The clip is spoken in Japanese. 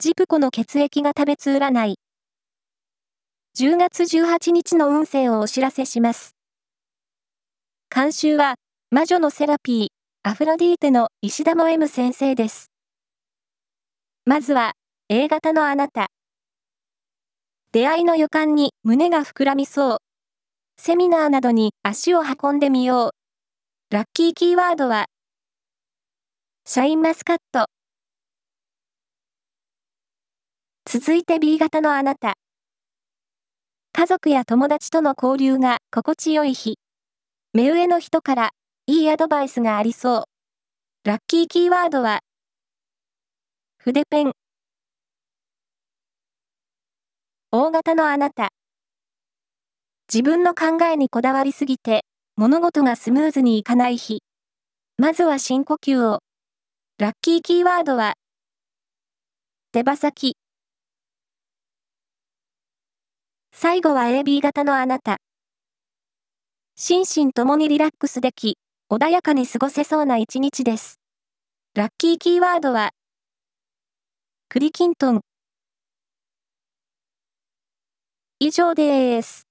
ジプコの血液が食べつ占い。10月18日の運勢をお知らせします。監修は、魔女のセラピー、アフロディーテの石田も M 先生です。まずは、A 型のあなた。出会いの予感に胸が膨らみそう。セミナーなどに足を運んでみよう。ラッキーキーワードは、シャインマスカット。続いて B 型のあなた。家族や友達との交流が心地よい日。目上の人からいいアドバイスがありそう。ラッキーキーワードは、筆ペン。大型のあなた。自分の考えにこだわりすぎて、物事がスムーズにいかない日。まずは深呼吸を。ラッキーキーワードは、手羽先。最後は AB 型のあなた。心身ともにリラックスでき、穏やかに過ごせそうな一日です。ラッキーキーワードは、クリキントン。以上です。